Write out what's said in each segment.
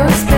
your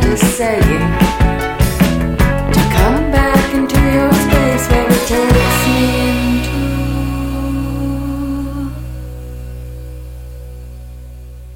tired of saying